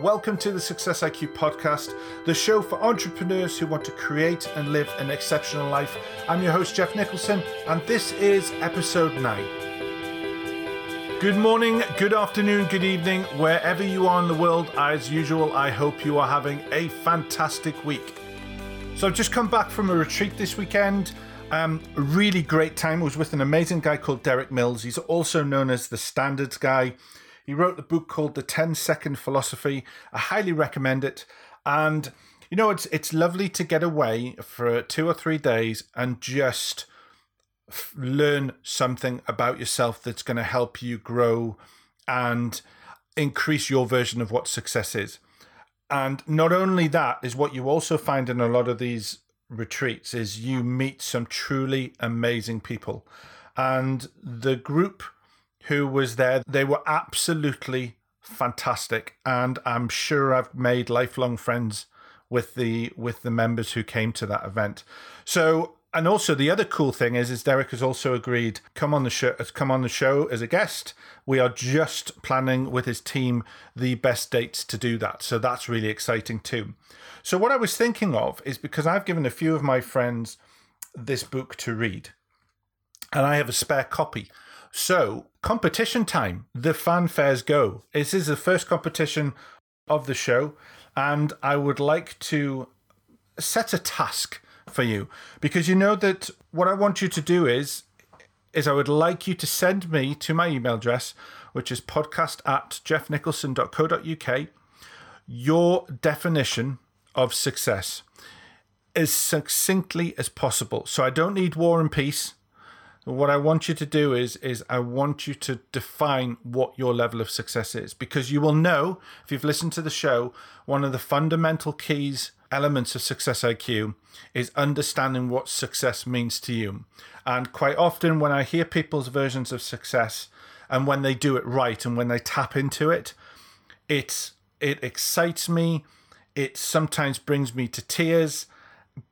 Welcome to the Success IQ podcast, the show for entrepreneurs who want to create and live an exceptional life. I'm your host, Jeff Nicholson, and this is episode 9. Good morning, good afternoon, good evening, wherever you are in the world. As usual, I hope you are having a fantastic week. So, I've just come back from a retreat this weekend. Um, really great time. I was with an amazing guy called Derek Mills. He's also known as the Standards Guy. He wrote the book called The 10 Second Philosophy. I highly recommend it. And you know, it's it's lovely to get away for two or three days and just f- learn something about yourself that's going to help you grow and increase your version of what success is. And not only that is what you also find in a lot of these retreats is you meet some truly amazing people. And the group who was there. They were absolutely fantastic, and I'm sure I've made lifelong friends with the with the members who came to that event. So. And also, the other cool thing is, is Derek has also agreed come on the show, uh, come on the show as a guest. We are just planning with his team the best dates to do that, so that's really exciting too. So, what I was thinking of is because I've given a few of my friends this book to read, and I have a spare copy. So, competition time. The fanfares go. This is the first competition of the show, and I would like to set a task for you because you know that what I want you to do is is I would like you to send me to my email address, which is podcast at jeffnicholson.co.uk, your definition of success as succinctly as possible. So I don't need war and peace what I want you to do is is I want you to define what your level of success is because you will know if you've listened to the show one of the fundamental keys elements of success IQ is understanding what success means to you. And quite often when I hear people's versions of success and when they do it right and when they tap into it it's it excites me it sometimes brings me to tears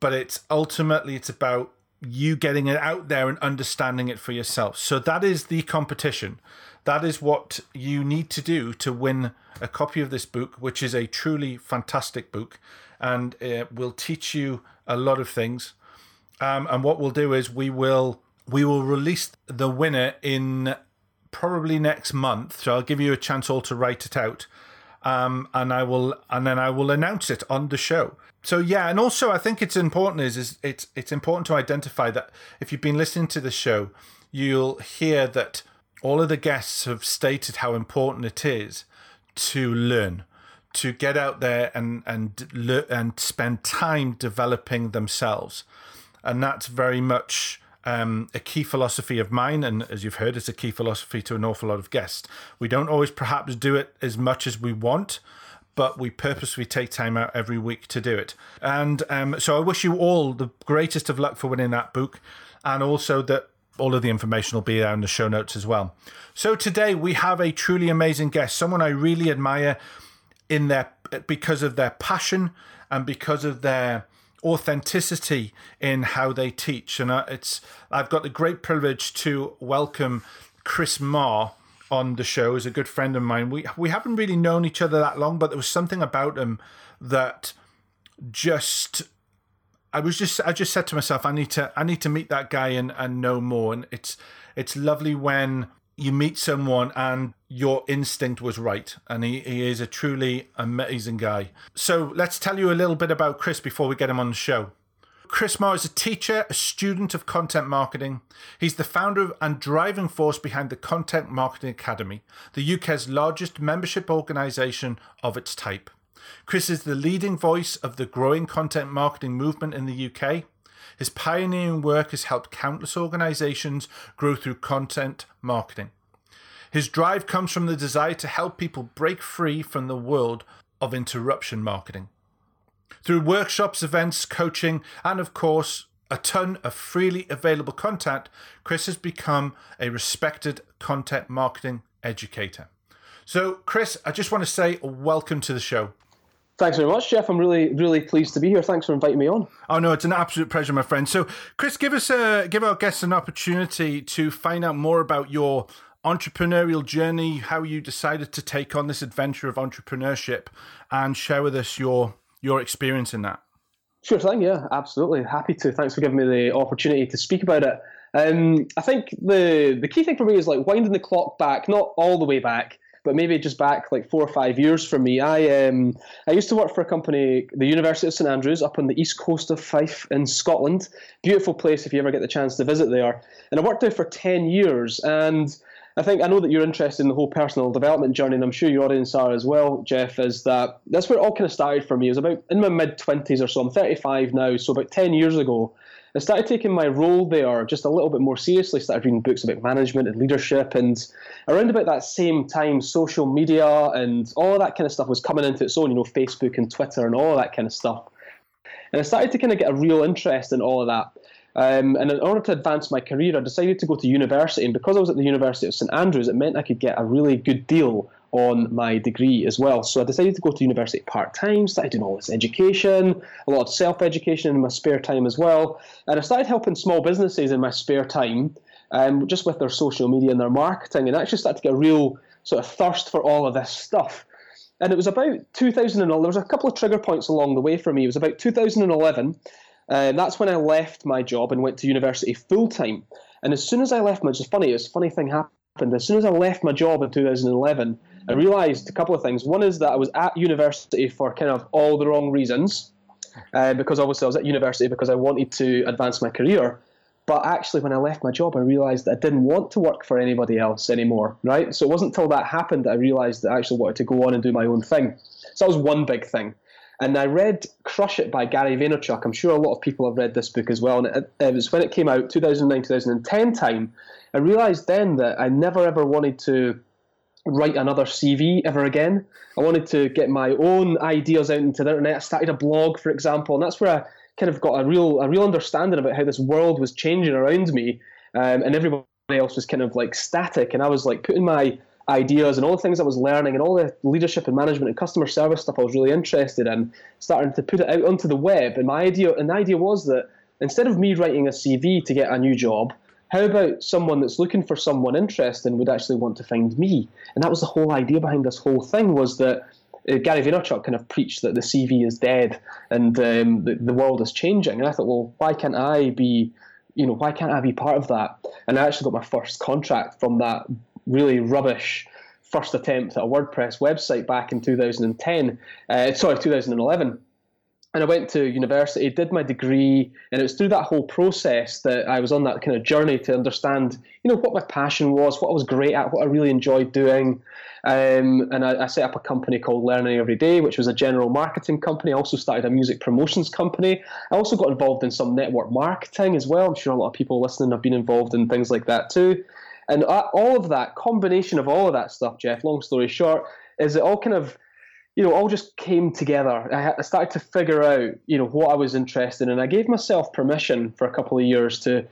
but it's ultimately it's about you getting it out there and understanding it for yourself. So that is the competition. That is what you need to do to win a copy of this book, which is a truly fantastic book and it will teach you a lot of things. Um, and what we'll do is we will we will release the winner in probably next month. So I'll give you a chance all to write it out. Um, and I will and then I will announce it on the show so yeah, and also I think it's important is is it's it's important to identify that if you've been listening to the show, you'll hear that all of the guests have stated how important it is to learn, to get out there and and and spend time developing themselves, and that's very much. Um, a key philosophy of mine, and as you've heard, it's a key philosophy to an awful lot of guests. We don't always perhaps do it as much as we want, but we purposely take time out every week to do it. And um, so I wish you all the greatest of luck for winning that book, and also that all of the information will be there in the show notes as well. So today we have a truly amazing guest, someone I really admire in their because of their passion and because of their authenticity in how they teach. And it's I've got the great privilege to welcome Chris Marr on the show is a good friend of mine. We we haven't really known each other that long, but there was something about him that just I was just I just said to myself, I need to I need to meet that guy and, and know more. And it's it's lovely when you meet someone and your instinct was right. And he, he is a truly amazing guy. So let's tell you a little bit about Chris before we get him on the show. Chris Marr is a teacher, a student of content marketing. He's the founder and driving force behind the Content Marketing Academy, the UK's largest membership organisation of its type. Chris is the leading voice of the growing content marketing movement in the UK. His pioneering work has helped countless organisations grow through content marketing. His drive comes from the desire to help people break free from the world of interruption marketing. Through workshops, events, coaching, and of course, a ton of freely available content, Chris has become a respected content marketing educator. So, Chris, I just want to say welcome to the show. Thanks very much, Jeff. I'm really, really pleased to be here. Thanks for inviting me on. Oh no, it's an absolute pleasure, my friend. So, Chris, give us a give our guests an opportunity to find out more about your entrepreneurial journey, how you decided to take on this adventure of entrepreneurship, and share with us your your experience in that. Sure thing, yeah, absolutely. Happy to. Thanks for giving me the opportunity to speak about it. Um, I think the the key thing for me is like winding the clock back, not all the way back, but maybe just back like four or five years for me. I um, I used to work for a company, the University of St Andrews, up on the east coast of Fife in Scotland. Beautiful place if you ever get the chance to visit there. And I worked there for ten years, and I think I know that you're interested in the whole personal development journey, and I'm sure your audience are as well, Jeff. Is that that's where it all kind of started for me. It was about in my mid twenties or so. I'm 35 now, so about 10 years ago. I started taking my role there just a little bit more seriously, started reading books about management and leadership. And around about that same time, social media and all that kind of stuff was coming into its own, you know, Facebook and Twitter and all that kind of stuff. And I started to kind of get a real interest in all of that. Um, and in order to advance my career, I decided to go to university. And because I was at the University of St Andrews, it meant I could get a really good deal on my degree as well. So I decided to go to university part time, started doing all this education, a lot of self education in my spare time as well. And I started helping small businesses in my spare time, um, just with their social media and their marketing, and I actually started to get a real sort of thirst for all of this stuff. And it was about 2011, there was a couple of trigger points along the way for me. It was about 2011. And that's when I left my job and went to university full time. And as soon as I left, my, is funny, it's a funny thing happened. As soon as I left my job in 2011, I realized a couple of things. One is that I was at university for kind of all the wrong reasons, uh, because obviously I was at university because I wanted to advance my career. But actually, when I left my job, I realized that I didn't want to work for anybody else anymore, right? So it wasn't until that happened that I realized that I actually wanted to go on and do my own thing. So that was one big thing. And I read Crush It by Gary Vaynerchuk. I'm sure a lot of people have read this book as well. And it, it was when it came out, 2009, 2010 time, I realized then that I never ever wanted to write another CV ever again. I wanted to get my own ideas out into the internet. I started a blog, for example, and that's where I kind of got a real a real understanding about how this world was changing around me, um, and everybody else was kind of like static, and I was like putting my ideas and all the things I was learning and all the leadership and management and customer service stuff I was really interested in, starting to put it out onto the web. And my idea and the idea was that instead of me writing a CV to get a new job, how about someone that's looking for someone interesting would actually want to find me? And that was the whole idea behind this whole thing was that uh, Gary Vaynerchuk kind of preached that the CV is dead and um, the, the world is changing. And I thought, well, why can't I be, you know, why can't I be part of that? And I actually got my first contract from that really rubbish first attempt at a WordPress website back in 2010, uh, sorry, 2011 and I went to university, did my degree, and it was through that whole process that I was on that kind of journey to understand, you know, what my passion was, what I was great at, what I really enjoyed doing. Um, and I, I, set up a company called Learning Every Day, which was a general marketing company. I also started a music promotions company. I also got involved in some network marketing as well. I'm sure a lot of people listening have been involved in things like that too. And all of that combination of all of that stuff, Jeff. Long story short, is it all kind of you know, all just came together. I, started to figure out, you know, what I was interested in. And I gave myself permission for a couple of years to.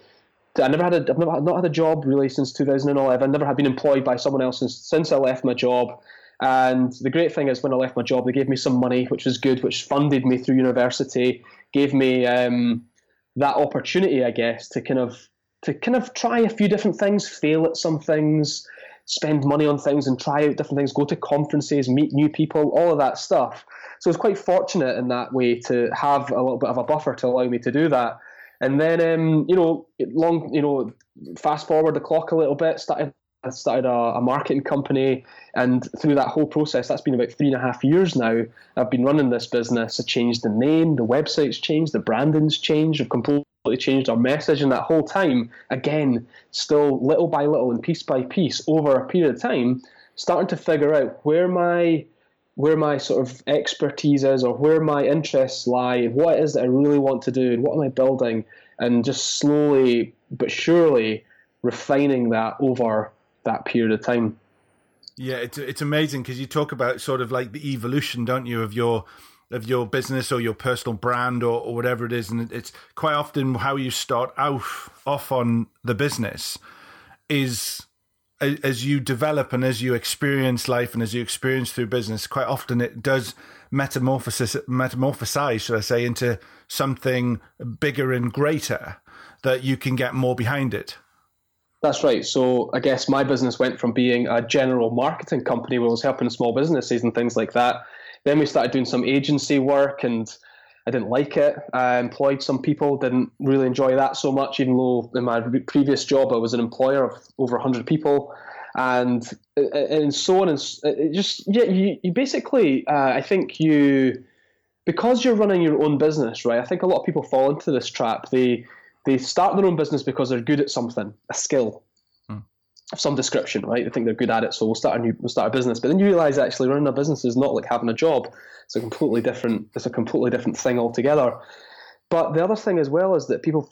to I never had a, I've never, not had a job really since 2011. I Never had been employed by someone else since since I left my job. And the great thing is, when I left my job, they gave me some money, which was good, which funded me through university, gave me um, that opportunity, I guess, to kind of to kind of try a few different things, fail at some things, spend money on things and try out different things, go to conferences, meet new people, all of that stuff. So I was quite fortunate in that way to have a little bit of a buffer to allow me to do that. And then, um, you know, long, you know, fast forward the clock a little bit, started I started a, a, marketing company, and through that whole process, that's been about three and a half years now. I've been running this business. I changed the name, the website's changed, the branding's changed. I've completely changed our message, and that whole time, again, still little by little and piece by piece over a period of time, starting to figure out where my where my sort of expertise is or where my interests lie and what it is that I really want to do and what am I building and just slowly but surely refining that over that period of time. Yeah, it's it's amazing because you talk about sort of like the evolution, don't you, of your of your business or your personal brand or, or whatever it is, and it's quite often how you start out off on the business is as you develop and as you experience life and as you experience through business, quite often it does metamorphosis metamorphosize, should I say, into something bigger and greater that you can get more behind it. That's right. So I guess my business went from being a general marketing company where I was helping small businesses and things like that. Then we started doing some agency work and I didn't like it. I employed some people, didn't really enjoy that so much, even though in my previous job I was an employer of over 100 people. And and so on and just yeah you, you basically uh, I think you because you're running your own business right I think a lot of people fall into this trap they they start their own business because they're good at something a skill some description right they think they're good at it so we'll start a new we'll start a business but then you realize actually running a business is not like having a job it's a completely different. It's a completely different thing altogether. But the other thing as well is that people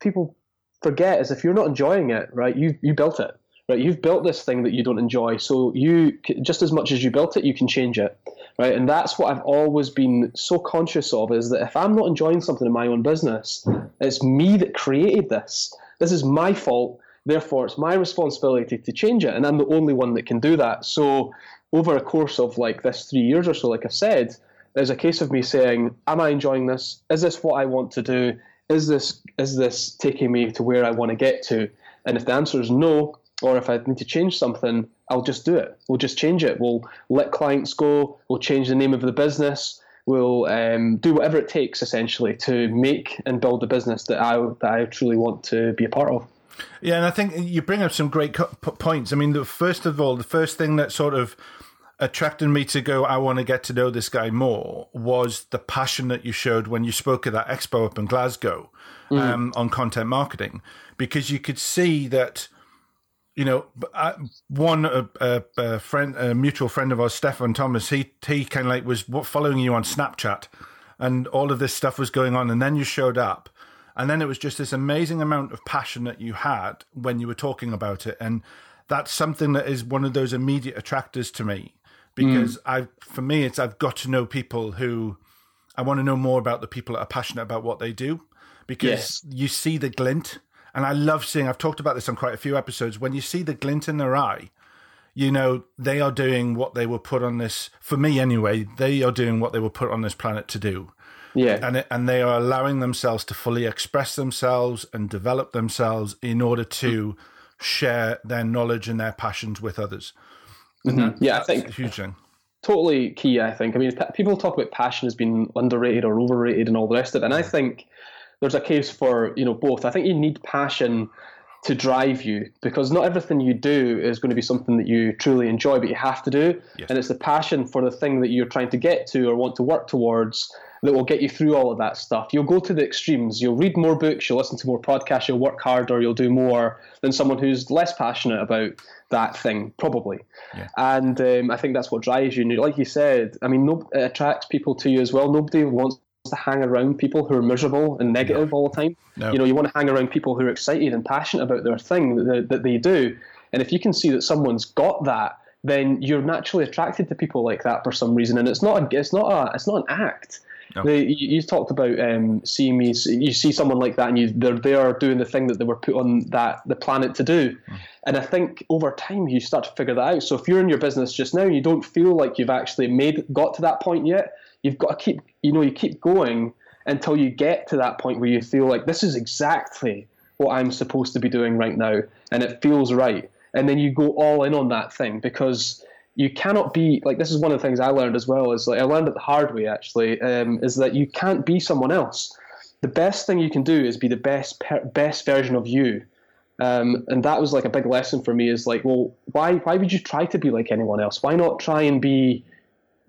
people forget is if you're not enjoying it, right? You you built it, right? You've built this thing that you don't enjoy, so you just as much as you built it, you can change it, right? And that's what I've always been so conscious of is that if I'm not enjoying something in my own business, it's me that created this. This is my fault. Therefore, it's my responsibility to change it, and I'm the only one that can do that. So over a course of like this three years or so, like I said, there's a case of me saying, "Am I enjoying this? Is this what I want to do? Is this is this taking me to where I want to get to?" And if the answer is no, or if I need to change something, I'll just do it. We'll just change it. We'll let clients go. We'll change the name of the business. We'll um, do whatever it takes, essentially, to make and build the business that I that I truly want to be a part of. Yeah, and I think you bring up some great points. I mean, the, first of all, the first thing that sort of attracted me to go, I want to get to know this guy more, was the passion that you showed when you spoke at that expo up in Glasgow mm. um, on content marketing, because you could see that. You know, one a, a, a, friend, a mutual friend of ours, Stefan Thomas, he he kind of like was following you on Snapchat, and all of this stuff was going on, and then you showed up, and then it was just this amazing amount of passion that you had when you were talking about it. And that's something that is one of those immediate attractors to me because mm. I, for me, it's I've got to know people who I want to know more about the people that are passionate about what they do because yes. you see the glint. And I love seeing, I've talked about this on quite a few episodes. When you see the glint in their eye, you know, they are doing what they were put on this, for me anyway, they are doing what they were put on this planet to do. Yeah. And and they are allowing themselves to fully express themselves and develop themselves in order to share their knowledge and their passions with others. Mm-hmm. Yeah, I think huge thing. Totally key. I think. I mean, people talk about passion as being underrated or overrated and all the rest of it, and I think there's a case for you know both. I think you need passion to drive you because not everything you do is going to be something that you truly enjoy, but you have to do. Yes. And it's the passion for the thing that you're trying to get to or want to work towards that will get you through all of that stuff. You'll go to the extremes. You'll read more books, you'll listen to more podcasts, you'll work harder, you'll do more than someone who's less passionate about that thing, probably. Yeah. And um, I think that's what drives you. And like you said, I mean, no, it attracts people to you as well. Nobody wants to hang around people who are miserable and negative no. all the time. No. You know, you want to hang around people who are excited and passionate about their thing that, that they do. And if you can see that someone's got that, then you're naturally attracted to people like that for some reason. And it's not a, it's not a, it's not an act. No. you, you, talked about um, seeing me. You see someone like that, and you, they're there doing the thing that they were put on that the planet to do. Mm. And I think over time you start to figure that out. So if you're in your business just now and you don't feel like you've actually made got to that point yet, you've got to keep you know you keep going until you get to that point where you feel like this is exactly what I'm supposed to be doing right now, and it feels right. And then you go all in on that thing because you cannot be like this is one of the things I learned as well is like I learned it the hard way actually um, is that you can't be someone else. The best thing you can do is be the best best version of you, um, and that was like a big lesson for me. Is like, well, why why would you try to be like anyone else? Why not try and be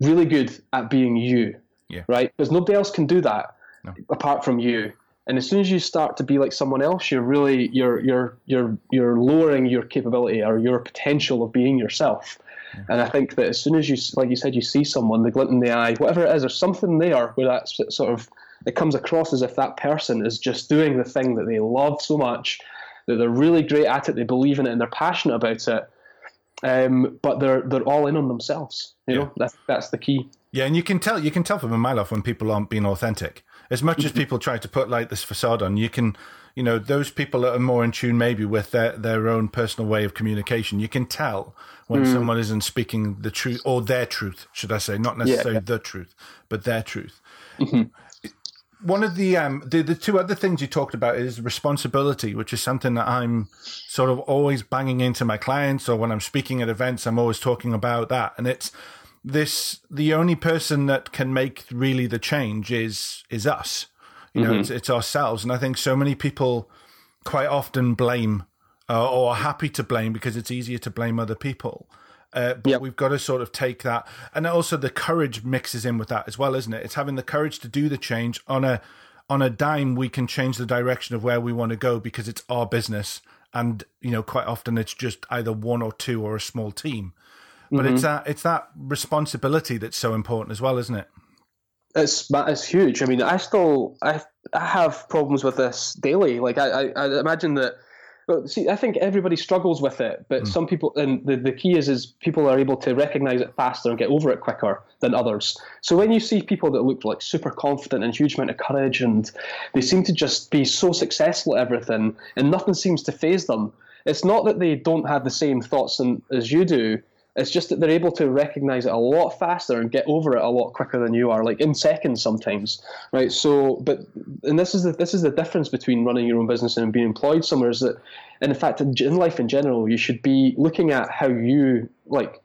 really good at being you? Yeah. Right? Because nobody else can do that no. apart from you. And as soon as you start to be like someone else, you're really you're you're you're you're lowering your capability or your potential of being yourself. And I think that as soon as you, like you said, you see someone, the glint in the eye, whatever it is, there's something there where that sort of it comes across as if that person is just doing the thing that they love so much, that they're really great at it, they believe in it, and they're passionate about it. Um, but they're they're all in on themselves. You know, that's that's the key. Yeah, and you can tell you can tell from a mile off when people aren't being authentic. As much as mm-hmm. people try to put like this facade on, you can you know those people that are more in tune maybe with their their own personal way of communication. You can tell when mm. someone isn't speaking the truth or their truth, should I say, not necessarily yeah, yeah. the truth, but their truth. Mm-hmm. one of the um the, the two other things you talked about is responsibility, which is something that I'm sort of always banging into my clients, or when I'm speaking at events, I'm always talking about that, and it's this the only person that can make really the change is is us. You know, mm-hmm. it's, it's ourselves, and I think so many people quite often blame uh, or are happy to blame because it's easier to blame other people. Uh, but yep. we've got to sort of take that, and also the courage mixes in with that as well, isn't it? It's having the courage to do the change on a on a dime. We can change the direction of where we want to go because it's our business, and you know, quite often it's just either one or two or a small team. But mm-hmm. it's that it's that responsibility that's so important as well, isn't it? It's it's huge. I mean, I still I I have problems with this daily. Like I I, I imagine that well, see, I think everybody struggles with it, but mm. some people, and the, the key is, is people are able to recognize it faster and get over it quicker than others. So when you see people that look like super confident and huge amount of courage, and they seem to just be so successful at everything, and nothing seems to faze them, it's not that they don't have the same thoughts and, as you do. It's just that they're able to recognize it a lot faster and get over it a lot quicker than you are, like in seconds sometimes, right? So, but and this is the this is the difference between running your own business and being employed somewhere is that, in fact, in life in general, you should be looking at how you like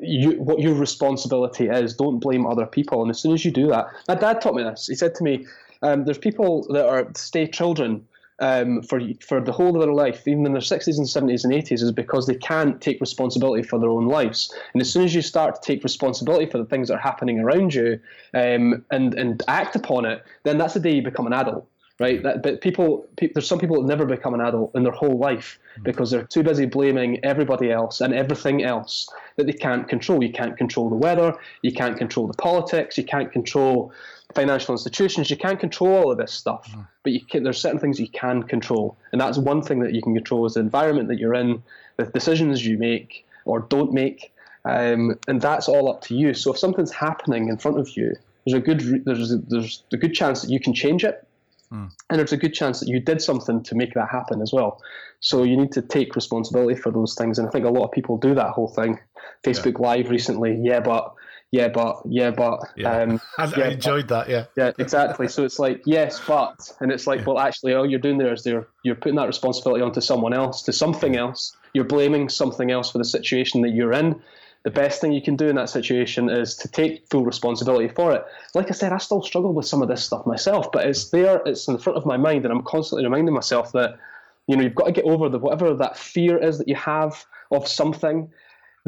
you what your responsibility is. Don't blame other people, and as soon as you do that, my dad taught me this. He said to me, um, "There's people that are stay children." Um, for for the whole of their life, even in their 60s and 70s and 80s, is because they can't take responsibility for their own lives. And as soon as you start to take responsibility for the things that are happening around you um, and and act upon it, then that's the day you become an adult. Right, that, but people, pe- there's some people that never become an adult in their whole life because they're too busy blaming everybody else and everything else that they can't control. You can't control the weather, you can't control the politics, you can't control financial institutions, you can't control all of this stuff, mm. but you can, there's certain things you can control, and that's one thing that you can control is the environment that you're in, the decisions you make or don't make, um, and that's all up to you. So if something's happening in front of you, there's a good there's a, there's a good chance that you can change it, mm. and there's a good chance that you did something to make that happen as well. So you need to take responsibility for those things, and I think a lot of people do that whole thing. Facebook yeah. Live recently, yeah, but yeah, but yeah, but yeah. Um, I, yeah, I enjoyed but, that. Yeah, yeah, exactly. So it's like yes, but, and it's like, yeah. well, actually, all you're doing there is you're you're putting that responsibility onto someone else, to something else. You're blaming something else for the situation that you're in. The best thing you can do in that situation is to take full responsibility for it. Like I said, I still struggle with some of this stuff myself, but it's there, it's in the front of my mind, and I'm constantly reminding myself that you know you've got to get over the whatever that fear is that you have of something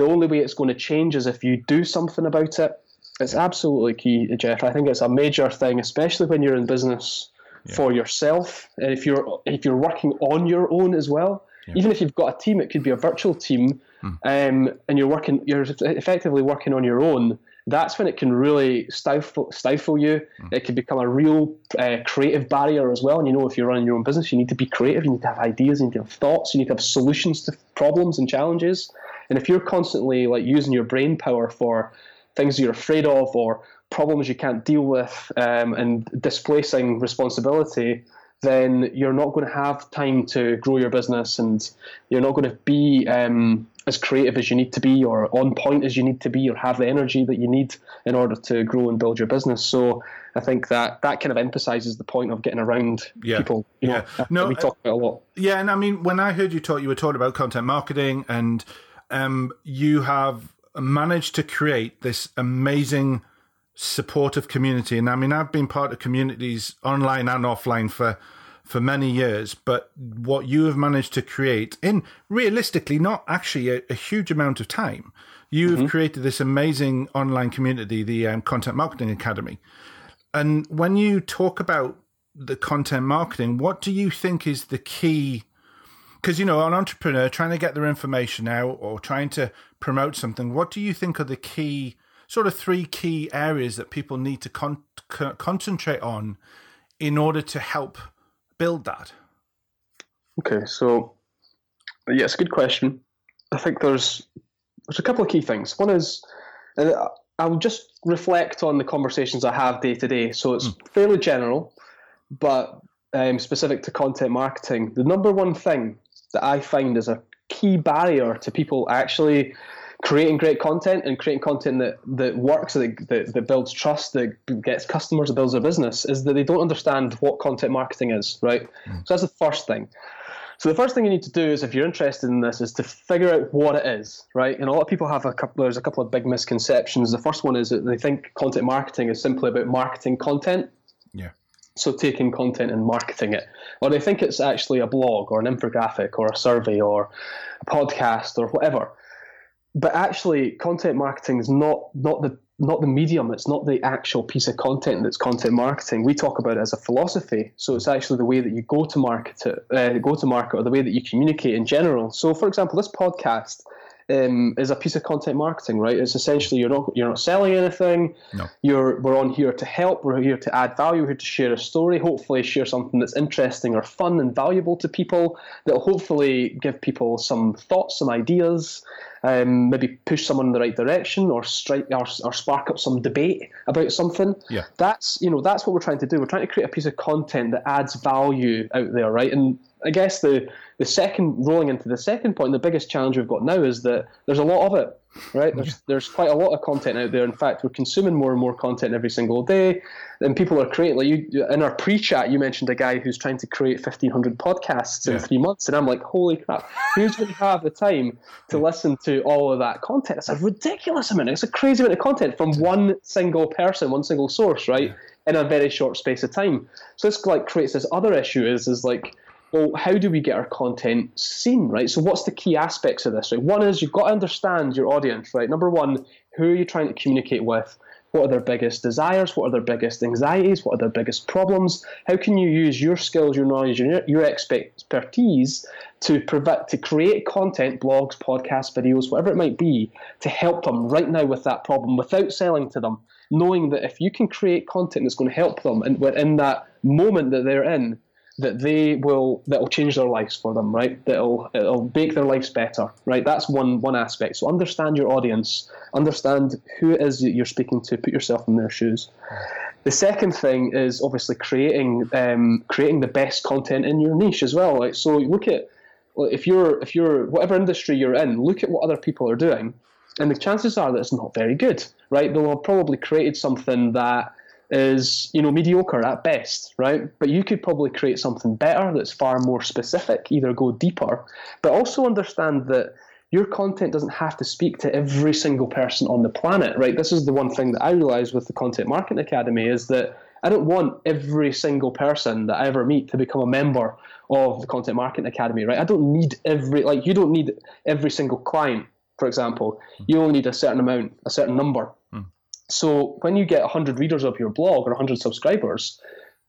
the only way it's going to change is if you do something about it. It's absolutely key, Jeff. I think it's a major thing, especially when you're in business yeah. for yourself. And if you're if you're working on your own as well, yeah. even if you've got a team, it could be a virtual team, hmm. um, and you're working, you're effectively working on your own that's when it can really stifle, stifle you. Mm. It can become a real uh, creative barrier as well. And you know, if you're running your own business, you need to be creative. You need to have ideas. You need to have thoughts. You need to have solutions to problems and challenges. And if you're constantly like using your brain power for things you're afraid of or problems you can't deal with um, and displacing responsibility, then you're not going to have time to grow your business and you're not going to be um, as creative as you need to be or on point as you need to be or have the energy that you need in order to grow and build your business. So I think that that kind of emphasizes the point of getting around yeah. people. You yeah. Know, no, we talk about a lot. Yeah. And I mean, when I heard you talk, you were talking about content marketing and um, you have managed to create this amazing supportive community. And I mean, I've been part of communities online and offline for for many years, but what you have managed to create in realistically not actually a, a huge amount of time, you've mm-hmm. created this amazing online community, the um, Content Marketing Academy. And when you talk about the content marketing, what do you think is the key? Because you know, an entrepreneur trying to get their information out or trying to promote something, what do you think are the key? Sort of three key areas that people need to con- concentrate on in order to help build that? Okay, so yeah, it's a good question. I think there's there's a couple of key things. One is uh, I'll just reflect on the conversations I have day to day. So it's mm. fairly general, but um, specific to content marketing. The number one thing that I find is a key barrier to people actually creating great content and creating content that, that works, that, that, that builds trust, that gets customers, that builds their business, is that they don't understand what content marketing is, right? Mm. So that's the first thing. So the first thing you need to do is, if you're interested in this, is to figure out what it is, right? And a lot of people have a couple. There's a couple of big misconceptions. The first one is that they think content marketing is simply about marketing content. Yeah. So taking content and marketing it, or they think it's actually a blog or an infographic or a survey or a podcast or whatever. But actually, content marketing is not not the not the medium. It's not the actual piece of content that's content marketing. We talk about it as a philosophy. So it's actually the way that you go to market, it, uh, go to market, or the way that you communicate in general. So, for example, this podcast um, is a piece of content marketing, right? It's essentially you're not you're not selling anything. No. You're we're on here to help. We're here to add value. We're here to share a story. Hopefully, share something that's interesting or fun and valuable to people. That will hopefully give people some thoughts, some ideas, um, maybe push someone in the right direction, or strike or, or spark up some debate about something. Yeah. That's you know that's what we're trying to do. We're trying to create a piece of content that adds value out there, right? And I guess the the second rolling into the second point, the biggest challenge we've got now is that there's a lot of it, right? There's there's quite a lot of content out there. In fact, we're consuming more and more content every single day, and people are creating. Like you in our pre-chat, you mentioned a guy who's trying to create 1,500 podcasts in yeah. three months, and I'm like, holy crap, who's going to have the time to listen to all of that content? It's a ridiculous amount. It's a crazy amount of content from one single person, one single source, right? Yeah. In a very short space of time. So this like creates this other issue is is like well, how do we get our content seen, right? So, what's the key aspects of this, right? One is you've got to understand your audience, right? Number one, who are you trying to communicate with? What are their biggest desires? What are their biggest anxieties? What are their biggest problems? How can you use your skills, your knowledge, your, your expertise to prevent, to create content, blogs, podcasts, videos, whatever it might be, to help them right now with that problem without selling to them? Knowing that if you can create content that's going to help them and in that moment that they're in, that they will that will change their lives for them, right? That'll it'll make their lives better, right? That's one one aspect. So understand your audience, understand who it is that you're speaking to, put yourself in their shoes. The second thing is obviously creating um, creating the best content in your niche as well. Like so, look at if you're if you're whatever industry you're in, look at what other people are doing, and the chances are that it's not very good, right? They'll have probably created something that is you know mediocre at best right? But you could probably create something better that's far more specific either go deeper but also understand that your content doesn't have to speak to every single person on the planet right? This is the one thing that i realized with the content marketing academy is that i don't want every single person that i ever meet to become a member of the content marketing academy right? I don't need every like you don't need every single client for example. You only need a certain amount a certain number so when you get 100 readers of your blog or 100 subscribers,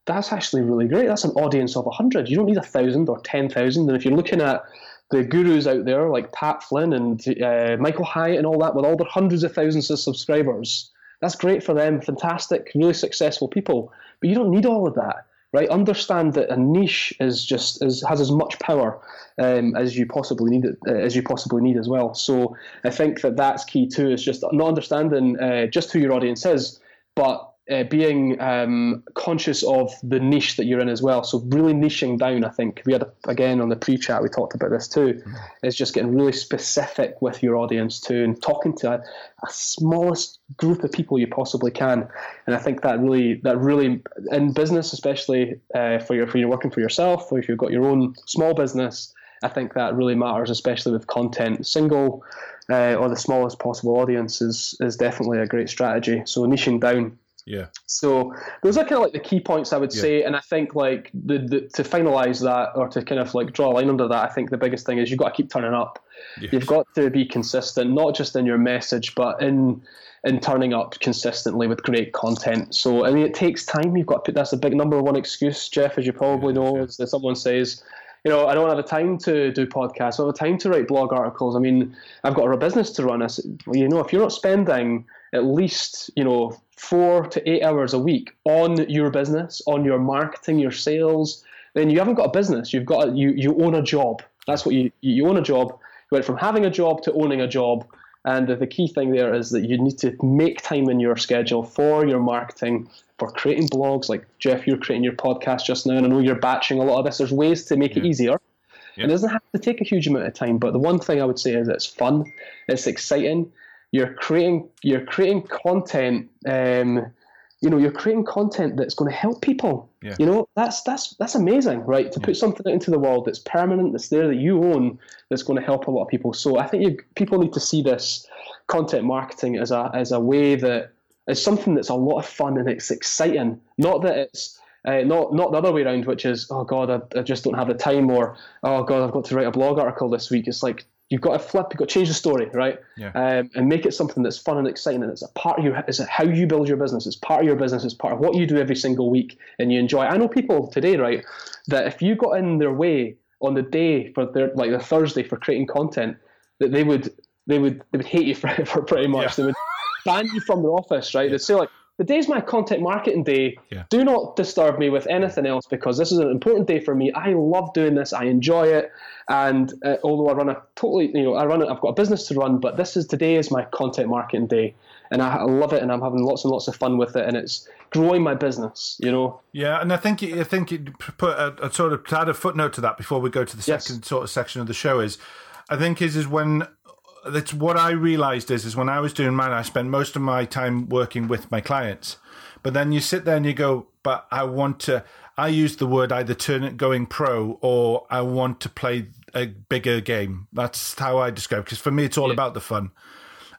that's actually really great. That's an audience of 100. You don't need 1,000 or 10,000. And if you're looking at the gurus out there like Pat Flynn and uh, Michael Hyatt and all that with all their hundreds of thousands of subscribers, that's great for them. Fantastic, really successful people. But you don't need all of that right? Understand that a niche is just is, has as much power um, as you possibly need it, uh, as you possibly need as well. So I think that that's key too. Is just not understanding uh, just who your audience is, but uh, being um, conscious of the niche that you're in as well. So really niching down. I think we had a, again on the pre-chat we talked about this too. Mm-hmm. Is just getting really specific with your audience too, and talking to a, a, smallest group of people you possibly can. And I think that really that really in business, especially uh, for your for you working for yourself or if you've got your own small business. I think that really matters, especially with content. Single uh, or the smallest possible audience is, is definitely a great strategy. So niching down yeah. So those are kind of like the key points I would yeah. say, and I think like the, the to finalize that or to kind of like draw a line under that, I think the biggest thing is you've got to keep turning up. Yes. You've got to be consistent, not just in your message, but in in turning up consistently with great content. So I mean, it takes time. You've got to put that's the big number one excuse, Jeff, as you probably know, is that someone says, you know, I don't have the time to do podcasts. I don't have the time to write blog articles. I mean, I've got a business to run. As you know, if you're not spending at least, you know, four to eight hours a week on your business, on your marketing, your sales, then you haven't got a business. You've got a, you you own a job. That's what you you own a job. You went from having a job to owning a job. And the key thing there is that you need to make time in your schedule for your marketing, for creating blogs. Like Jeff, you're creating your podcast just now, and I know you're batching a lot of this. There's ways to make yeah. it easier. It doesn't have to take a huge amount of time, but the one thing I would say is it's fun, it's exciting. You're creating you're creating content. Um, you know, you're creating content that's going to help people. Yeah. You know, that's that's that's amazing, right? To put something into the world that's permanent, that's there, that you own, that's going to help a lot of people. So I think you, people need to see this content marketing as a as a way that is something that's a lot of fun and it's exciting. Not that it's uh, not not the other way around, which is oh god, I, I just don't have the time, or oh god, I've got to write a blog article this week. It's like you've got to flip, you've got to change the story, right? Yeah. Um, and make it something that's fun and exciting, and it's a part of your, it's how you build your business. It's part of your business. It's part of what you do every single week, and you enjoy. I know people today, right, that if you got in their way on the day for their like the Thursday for creating content, that they would they would they would hate you for, for pretty much. Yeah. They would ban you from the office, right? They'd say like. The day's my content marketing day. Yeah. Do not disturb me with anything else because this is an important day for me. I love doing this. I enjoy it. And uh, although I run a totally, you know, I run it, I've got a business to run, but this is today is my content marketing day, and I, I love it, and I'm having lots and lots of fun with it, and it's growing my business. You know, Yeah, and I think I think it put a, a sort of to add a footnote to that before we go to the Yes. second sort of section of the show is, I think is is when that's what I realized is is when I was doing mine, I spent most of my time working with my clients, but then you sit there and you go, but I want to. I use the word either turn it going pro or I want to play a bigger game. That's how I describe because for me it's all about the fun.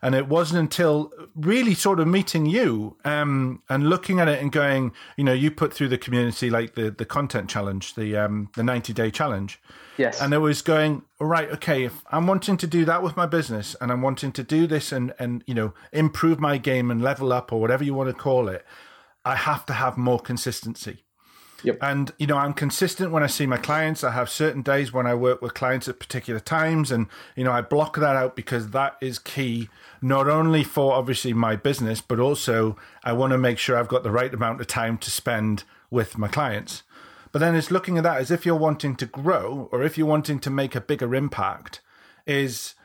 And it wasn't until really sort of meeting you um, and looking at it and going, you know, you put through the community like the the content challenge, the um, the ninety day challenge, yes, and it was going right. Okay, if I'm wanting to do that with my business, and I'm wanting to do this and and you know improve my game and level up or whatever you want to call it, I have to have more consistency. Yep. And you know, I'm consistent when I see my clients. I have certain days when I work with clients at particular times, and you know, I block that out because that is key, not only for obviously my business, but also I want to make sure I've got the right amount of time to spend with my clients. But then it's looking at that as if you're wanting to grow or if you're wanting to make a bigger impact, is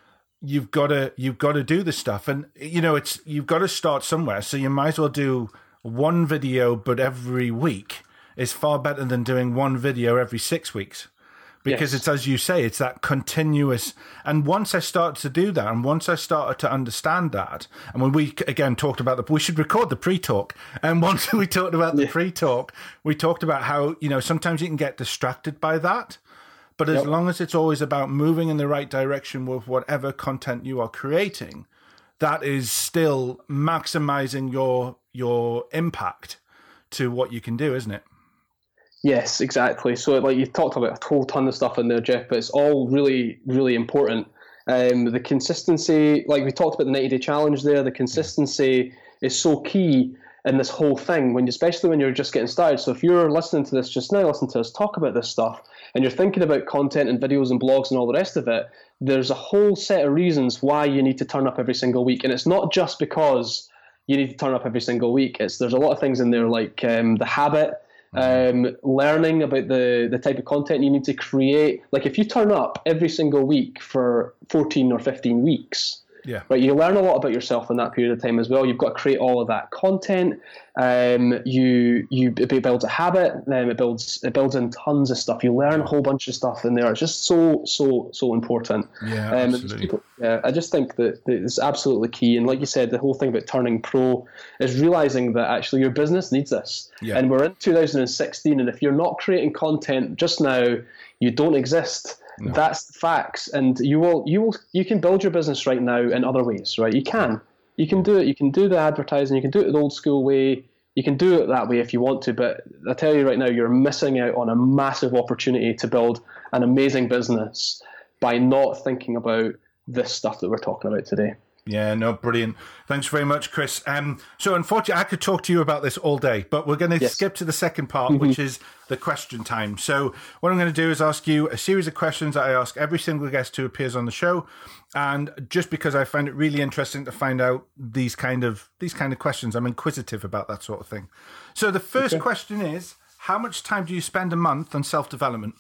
you've got to you've got to do this stuff, and you know, it's you've got to start somewhere. So you might as well do one video, but every week is far better than doing one video every six weeks because Yes. it's as you say it's that continuous and once i started to do that and once i started to understand that and when we again talked about the we should record the pre-talk and once we talked about the pre-talk we talked about how you know sometimes you can get distracted by that but as Yep. long as it's always about moving in the right direction with whatever content you are creating that is still maximizing your your impact to what you can do isn't it Yes, exactly. So, like you talked about a whole ton of stuff in there, Jeff, but it's all really, really important. Um, the consistency, like we talked about the 90 day challenge there, the consistency is so key in this whole thing, when especially when you're just getting started. So, if you're listening to this just now, listen to us talk about this stuff, and you're thinking about content and videos and blogs and all the rest of it, there's a whole set of reasons why you need to turn up every single week. And it's not just because you need to turn up every single week. It's there's a lot of things in there like um, the habit, um, learning about the the type of content you need to create. Like if you turn up every single week for 14 or 15 weeks, yeah right, you learn a lot about yourself in that period of time as well. You've got to create all of that content. Um, you you it builds a habit. Um, it builds it builds in tons of stuff. You learn a whole bunch of stuff in there. It's just so so so important. yeah Um, absolutely people- yeah, I just think that, that it's absolutely key. And like you said, the whole thing about turning pro is realizing that actually your business needs this. Yeah. And we're in 2016, and if you're not creating content just now, you don't exist. That's the facts, and you will you will you can build your business right now in other ways, right? You can you can do it. You can do the advertising. You can do it the old school way. You can do it that way if you want to, but I tell you right now, you're missing out on a massive opportunity to build an amazing business by not thinking about this stuff that we're talking about today. Yeah, no, brilliant. Thanks very much, Chris. Um, so, unfortunately, I could talk to you about this all day, but we're going to Yes. skip to the second part, which is the question time. So, what I'm going to do is ask you a series of questions that I ask every single guest who appears on the show, and just because I find it really interesting to find out these kind of these kind of questions, I'm inquisitive about that sort of thing. So, the first question is: How much time do you spend a month on self development?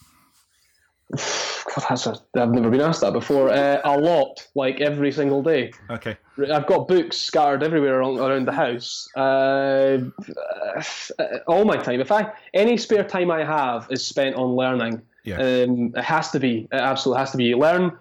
God, that's a, I've never been asked that before. Uh, a lot, like every single day. Okay, I've got books scattered everywhere around, the house. Uh, uh, all my time. If I any spare time I have is spent on learning. Yeah. Um, it has to be. It absolutely has to be. Learn,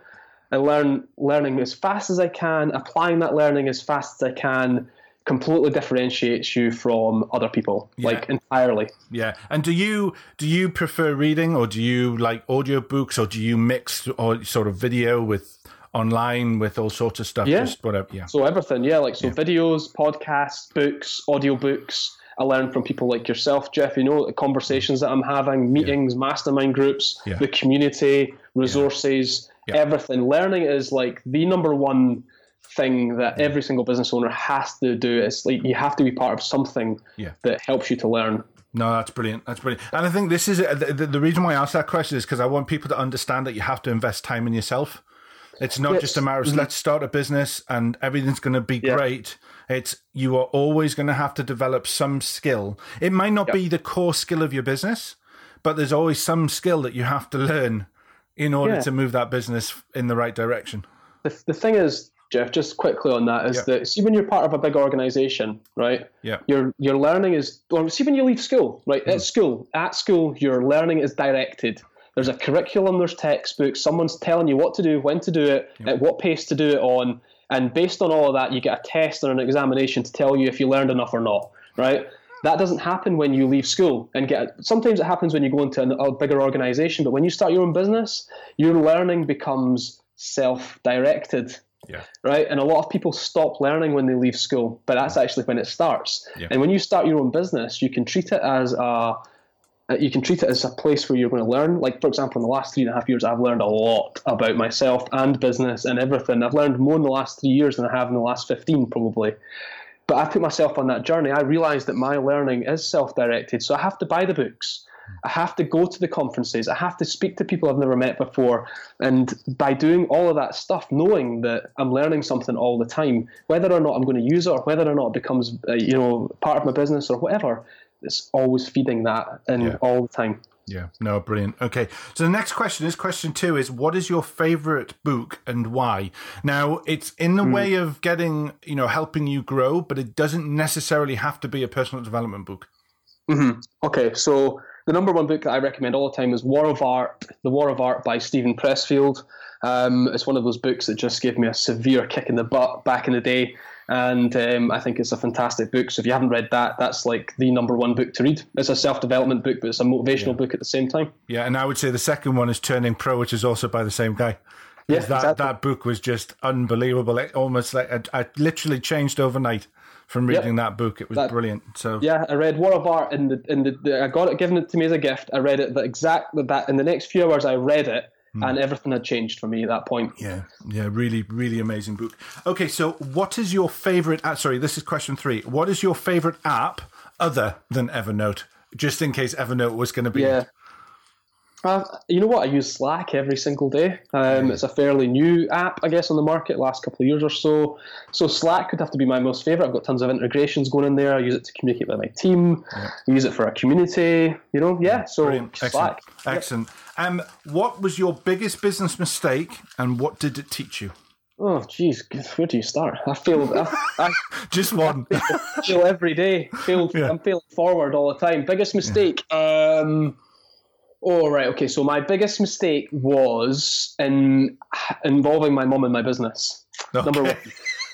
I learn learning as fast as I can, applying that learning as fast as I can, completely differentiates you from other people, Yeah. like entirely. Yeah. And do you do you prefer reading or do you like audio books or do you mix or sort of video with online with all sorts of stuff? Yeah. Just whatever. Yeah. So everything, yeah, like so videos, podcasts, books, audiobooks. I learn from people like yourself, Jeff. You know, the conversations that I'm having, meetings, mastermind groups, Yeah. the community, resources, Yeah. everything. Learning is like the number one thing that every single business owner has to do. It's like you have to be part of something Yeah. that helps you to learn. No, that's brilliant. That's brilliant. And I think this is the, the, the reason why I asked that question is because I want people to understand that you have to invest time in yourself. It's not Yes. just a matter of let's start a business and everything's going to be Yeah. great. It's you are always going to have to develop some skill. It might not be the core skill of your business, but there's always some skill that you have to learn in order Yeah. to move that business in the right direction. The, the thing is, Jeff, just quickly on that is Yeah. that see when you're part of a big organization, right? Yeah. Your your learning is or see when you leave school, right? Mm. At school, at school, your learning is directed. There's a curriculum, there's textbooks, someone's telling you what to do, when to do it, at what pace to do it on, and based on all of that, you get a test or an examination to tell you if you learned enough or not, right? That doesn't happen when you leave school and get. Sometimes it happens when you go into a bigger organization, but when you start your own business, your learning becomes self-directed Yeah. right? And a lot of people stop learning when they leave school, but that's mm. actually when it starts. Yeah. And when you start your own business, you can treat it as a uh, you can treat it as a place where you're going to learn. Like, for example, in the last three and a half years, I've learned a lot about myself and business and everything. I've learned more in the last three years than I have in the last 15, probably. But I put myself on that journey. I realized that my learning is self directed. So I have to buy the books. I have to go to the conferences. I have to speak to people I've never met before. And by doing all of that stuff, knowing that I'm learning something all the time, whether or not I'm going to use it or whether or not it becomes, uh, you know, part of my business or whatever, it's always feeding that in Yeah. all the time. Yeah, no, brilliant. Okay, so the next question is question two is what is your favorite book and why? Now, it's in the way of getting, you know, helping you grow, but it doesn't necessarily have to be a personal development book. hmm Okay, so the number one book that I recommend all the time is War of Art, The War of Art by Steven Pressfield. Um, it's one of those books that just gave me a severe kick in the butt back in the day. And um, I think it's a fantastic book. So if you haven't read that, that's like the number one book to read. It's a self development book, but it's a motivational book at the same time. Yeah, and I would say the second one is Turning Pro, which is also by the same guy. Yeah, that exactly. that book was just unbelievable. It almost like I, I literally changed overnight from Yep. reading that book. It was That- brilliant. So Yeah, I read War of Art in the in the, the I got it given it to me as a gift. I read it the exact that in the next few hours I read it and everything had changed for me at that point. Yeah, yeah, really, really amazing book. Okay, so what is your favorite? Uh, sorry, this is question three. What is your favorite app other than Evernote? Just in case Evernote was going to be. Yeah. You know what? I use Slack every single day. Um, it's a fairly new app, I guess, on the market, last couple of years or so. So Slack could have to be my most favorite. I've got tons of integrations going in there. I use it to communicate with my team. I use it for a community. You know, yeah. So Brilliant. Excellent. Slack. Excellent. Um, what was your biggest business mistake, and what did it teach you? Oh, geez, where do you start? I failed. I, I Just one. fail every day. Failed. Yeah. I'm failing forward all the time. Biggest mistake. Um. Oh right. Okay. So my biggest mistake was in involving my mum in my business. Number one.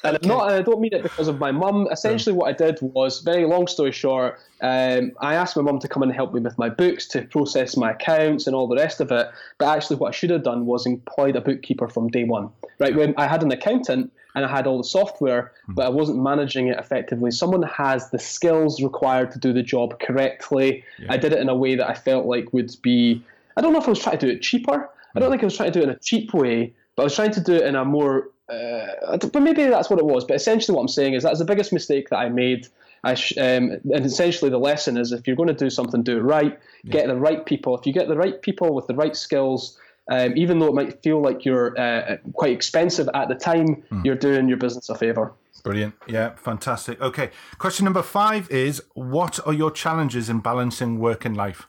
And I'm not, and I uh, don't mean it because of my mum. Essentially, what I did was, very long story short, um, I asked my mum to come and help me with my books, to process my accounts and all the rest of it. But actually, what I should have done was employed a bookkeeper from day one. Right when I had an accountant and I had all the software, hmm. but I wasn't managing it effectively. Someone has the skills required to do the job correctly. I did it in a way that I felt like would be. I don't know if I was trying to do it cheaper. I don't hmm. think I was trying to do it in a cheap way, but I was trying to do it in a more uh, but maybe that's what it was. But essentially, what I'm saying is that's the biggest mistake that I made. I sh- um, and essentially, the lesson is if you're going to do something, do it right. Get the right people. If you get the right people with the right skills, um, even though it might feel like you're uh, quite expensive at the time, you're doing your business a favor. Brilliant. Yeah, fantastic. Okay. Question number five is What are your challenges in balancing work and life?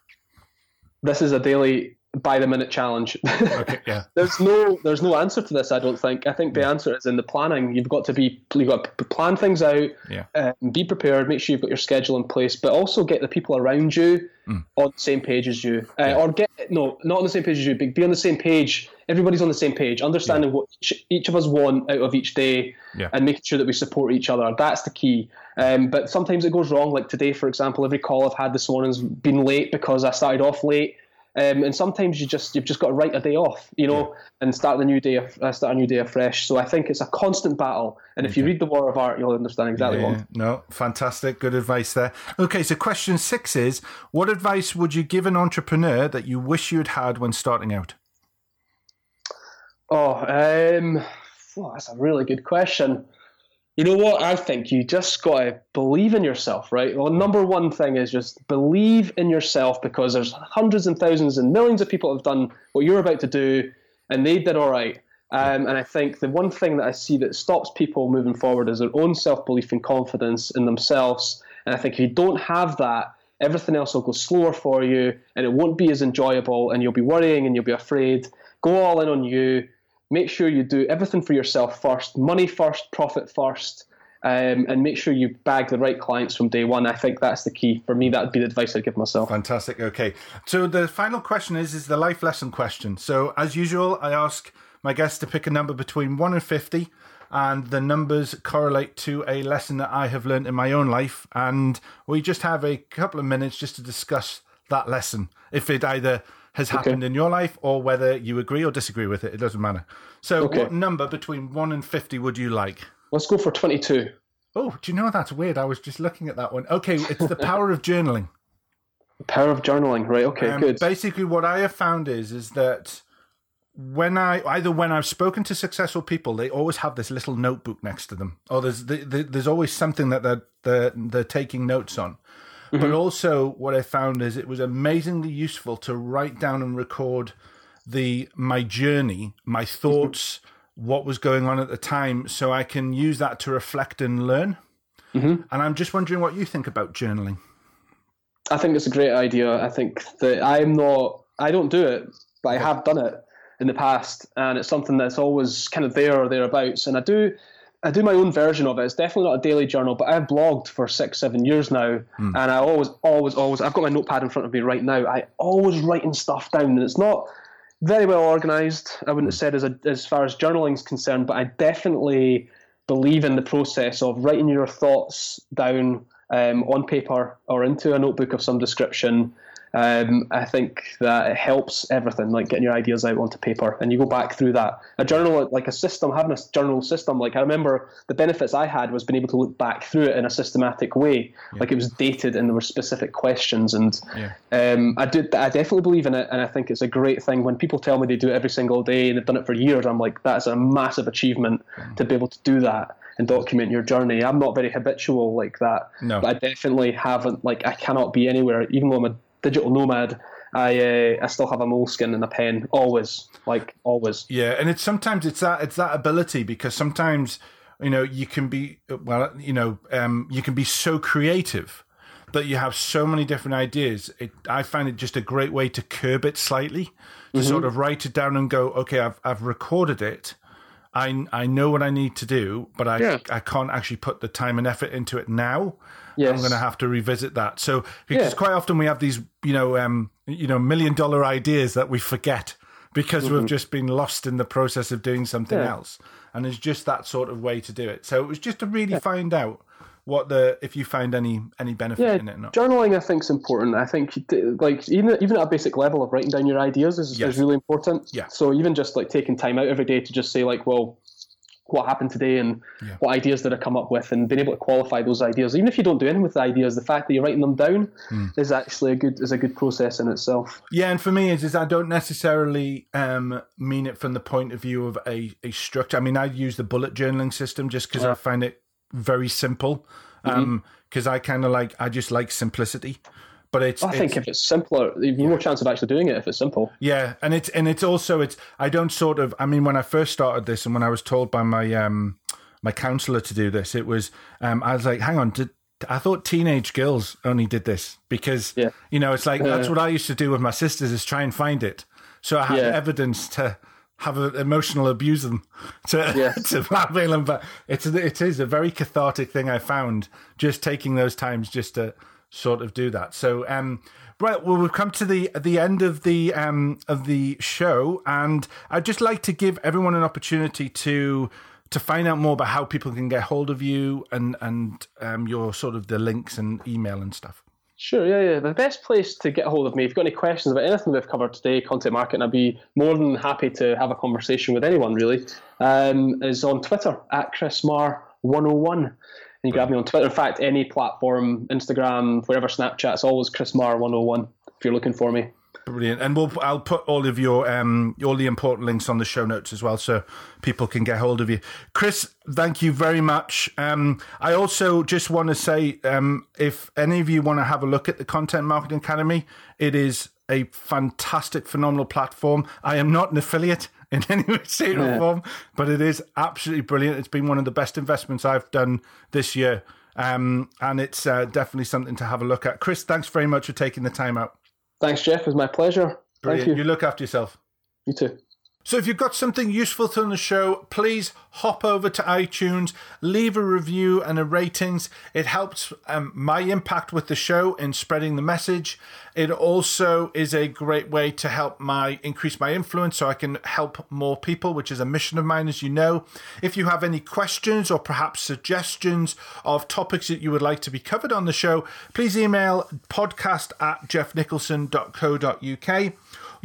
This is a daily by the minute challenge. Okay, yeah. there's no there's no answer to this. I don't think. I think the answer is in the planning. You've got to be you've got to plan things out. Yeah. Um, be prepared. Make sure you've got your schedule in place, but also get the people around you Mm. on the same page as you, uh, or get no not on the same page as you, but be on the same page. Everybody's on the same page, understanding what each, each of us want out of each day, Yeah. and making sure that we support each other. That's the key. Um, but sometimes it goes wrong. Like today, for example, every call I've had this morning's been late because I started off late. Um, and sometimes you just you've just got to write a day off, you know, and start the new day uh, start a new day afresh. So I think it's a constant battle, and if you read the War of Art, you'll understand exactly what. Yeah, no, fantastic. Good advice there. Okay, so question six is What advice would you give an entrepreneur that you wish you had had when starting out? Oh, um, well, that's a really good question. You know what? I think you just got to believe in yourself, right? Well, number one thing is just believe in yourself because there's hundreds and thousands and millions of people have done what you're about to do, and they did all right. Um, and I think the one thing that I see that stops people moving forward is their own self belief and confidence in themselves. And I think if you don't have that, everything else will go slower for you and it won't be as enjoyable and you'll be worrying and you'll be afraid. Go all in on you. Make sure you do everything for yourself first, money first, profit first, um, and make sure you bag the right clients from day one. I think that's the key. For me, that would be the advice I'd give myself. Fantastic. Okay. So the final question is is the life lesson question. So as usual, I ask my guests to pick a number between 1 and 50 and the numbers correlate to a lesson that I have learned in my own life and we just have a couple of minutes just to discuss that lesson. If it either has happened in your life or whether you agree or disagree with it, it doesn't matter. So Okay. what number between 1 and 50 would you like? Let's go for 22. Oh, do you know that's weird? I was just looking at that one. Okay, it's the power of journaling. The power of journaling. Right. Okay. Um, good. Basically, what I have found is is that when I either when I've spoken to successful people, they always have this little notebook next to them, or there's the, the, there's always something that they're they're, they're taking notes on. But mm-hmm. also, what I found is it was amazingly useful to write down and record the my journey, my thoughts, mm-hmm. what was going on at the time, so I can use that to reflect and learn. Mm-hmm. And I'm just wondering what you think about journaling. I think it's a great idea. I think that I'm not, I don't do it, but I have done it in the past, and it's something that's always kind of there or thereabouts. And I do, I do my own version of it. It's definitely not a daily journal, but I've blogged for six, seven years now, and I always, always, always, I've got my notepad in front of me right now. I always writing stuff down, and it's not very well organized. I wouldn't have said as a, as far as journaling is concerned, but I definitely believe in the process of writing your thoughts down um, on paper or into a notebook of some description. Um, I think that it helps everything, like getting your ideas out onto paper, and you go back through that. A journal, like a system, having a journal system. Like I remember, the benefits I had was being able to look back through it in a systematic way. Like it was dated, and there were specific questions, and um, I did. I definitely believe in it, and I think it's a great thing. When people tell me they do it every single day and they've done it for years, I'm like, that's a massive achievement to be able to do that and document your journey. I'm not very habitual like that, No. but I definitely haven't. Like, I cannot be anywhere, even though I'm a digital nomad. I uh, I still have a Moleskine and a pen, always, like always. Yeah, and it's sometimes it's that it's that ability because sometimes you know you can be well you know um, you can be so creative that you have so many different ideas. It, I find it just a great way to curb it slightly, to sort of write it down and go, okay, I've I've recorded it. I I know what I need to do, but I Yeah. I can't actually put the time and effort into it now. Yes. I'm going to have to revisit that. So because Yeah. quite often we have these, you know, um, you know, million dollar ideas that we forget because we've just been lost in the process of doing something Mm-hmm. Yeah. else. And it's just that sort of way to do it. So it was just to really find out what the if you find any any benefit Yeah, in it or not. journaling I think is important. I think like even even at a basic level of writing down your ideas is, Yes. is really important. Yeah. So even just like taking time out every day to just say like, well, what happened today and Yeah. what ideas did I come up with, and being able to qualify those ideas, even if you don't do anything with the ideas, the fact that you're writing them down Hmm. is actually a good is a good process in itself. Yeah, and for me is is I don't necessarily um, mean it from the point of view of a, a structure. I mean, I use the bullet journaling system just because I find it very simple. Mm-hmm. Because I kind of like I just like simplicity. But it's I think if it's simpler, you've more chance of actually doing it if it's simple. Yeah, and it's and it's also it's I don't sort of I mean when I first started this and when I was told by my um my counselor to do this it was um I was like hang on did I thought teenage girls only did this because Yeah. you know it's like that's what I used to do with my sisters is try and find it So I had Yeah. evidence to have an emotional abuse them to Yeah. to blackmail them. But it's it is a very cathartic thing I found just taking those times just to sort of do that. So um right well we've come to the the end of the um of the show and I'd just like to give everyone an opportunity to to find out more about how people can get hold of you and and um your sort of the links and email and stuff. Sure, yeah, yeah. The best place to get hold of me, if you've got any questions about anything we've covered today, content marketing, I'd be more than happy to have a conversation with anyone, really, um, is on Twitter, at Chris ChrisMarr101. And you grab me on Twitter. In fact, any platform, Instagram, wherever, Snapchat, it's always ChrisMarr101 if you're looking for me. Brilliant, and we'll I'll put all of your um all the important links on the show notes as well, so people can get hold of you. Chris, thank you very much. Um, I also just want to say, um, if any of you want to have a look at the Content Marketing Academy, it is a fantastic, phenomenal platform. I am not an affiliate in any way, shape, or form, but it is absolutely brilliant. It's been one of the best investments I've done this year. Um, and it's uh, definitely something to have a look at. Chris, thanks very much for taking the time out. Thanks, Jeff. It was my pleasure. Thank Brilliant. you. You look after yourself. You too. So if you've got something useful on the show, please hop over to iTunes, leave a review and a ratings. It helps um, my impact with the show in spreading the message. It also is a great way to help my increase my influence so I can help more people, which is a mission of mine, as you know. If you have any questions or perhaps suggestions of topics that you would like to be covered on the show, please email podcast at jeffnicholson.co.uk.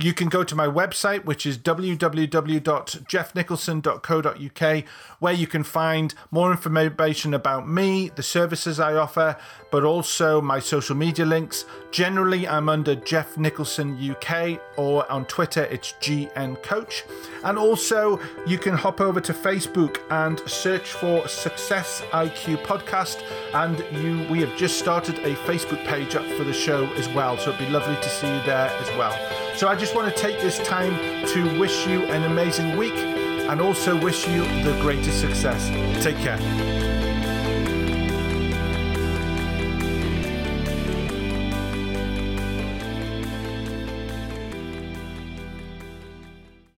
You can go to my website, which is www.jeffnicholson.co.uk, where you can find more information about me, the services I offer, but also my social media links. Generally, I'm under Jeff Nicholson UK, or on Twitter, it's GN Coach. And also, you can hop over to Facebook and search for Success IQ Podcast. And you, we have just started a Facebook page up for the show as well, so it'd be lovely to see you there as well. So I just want to take this time to wish you an amazing week and also wish you the greatest success. Take care.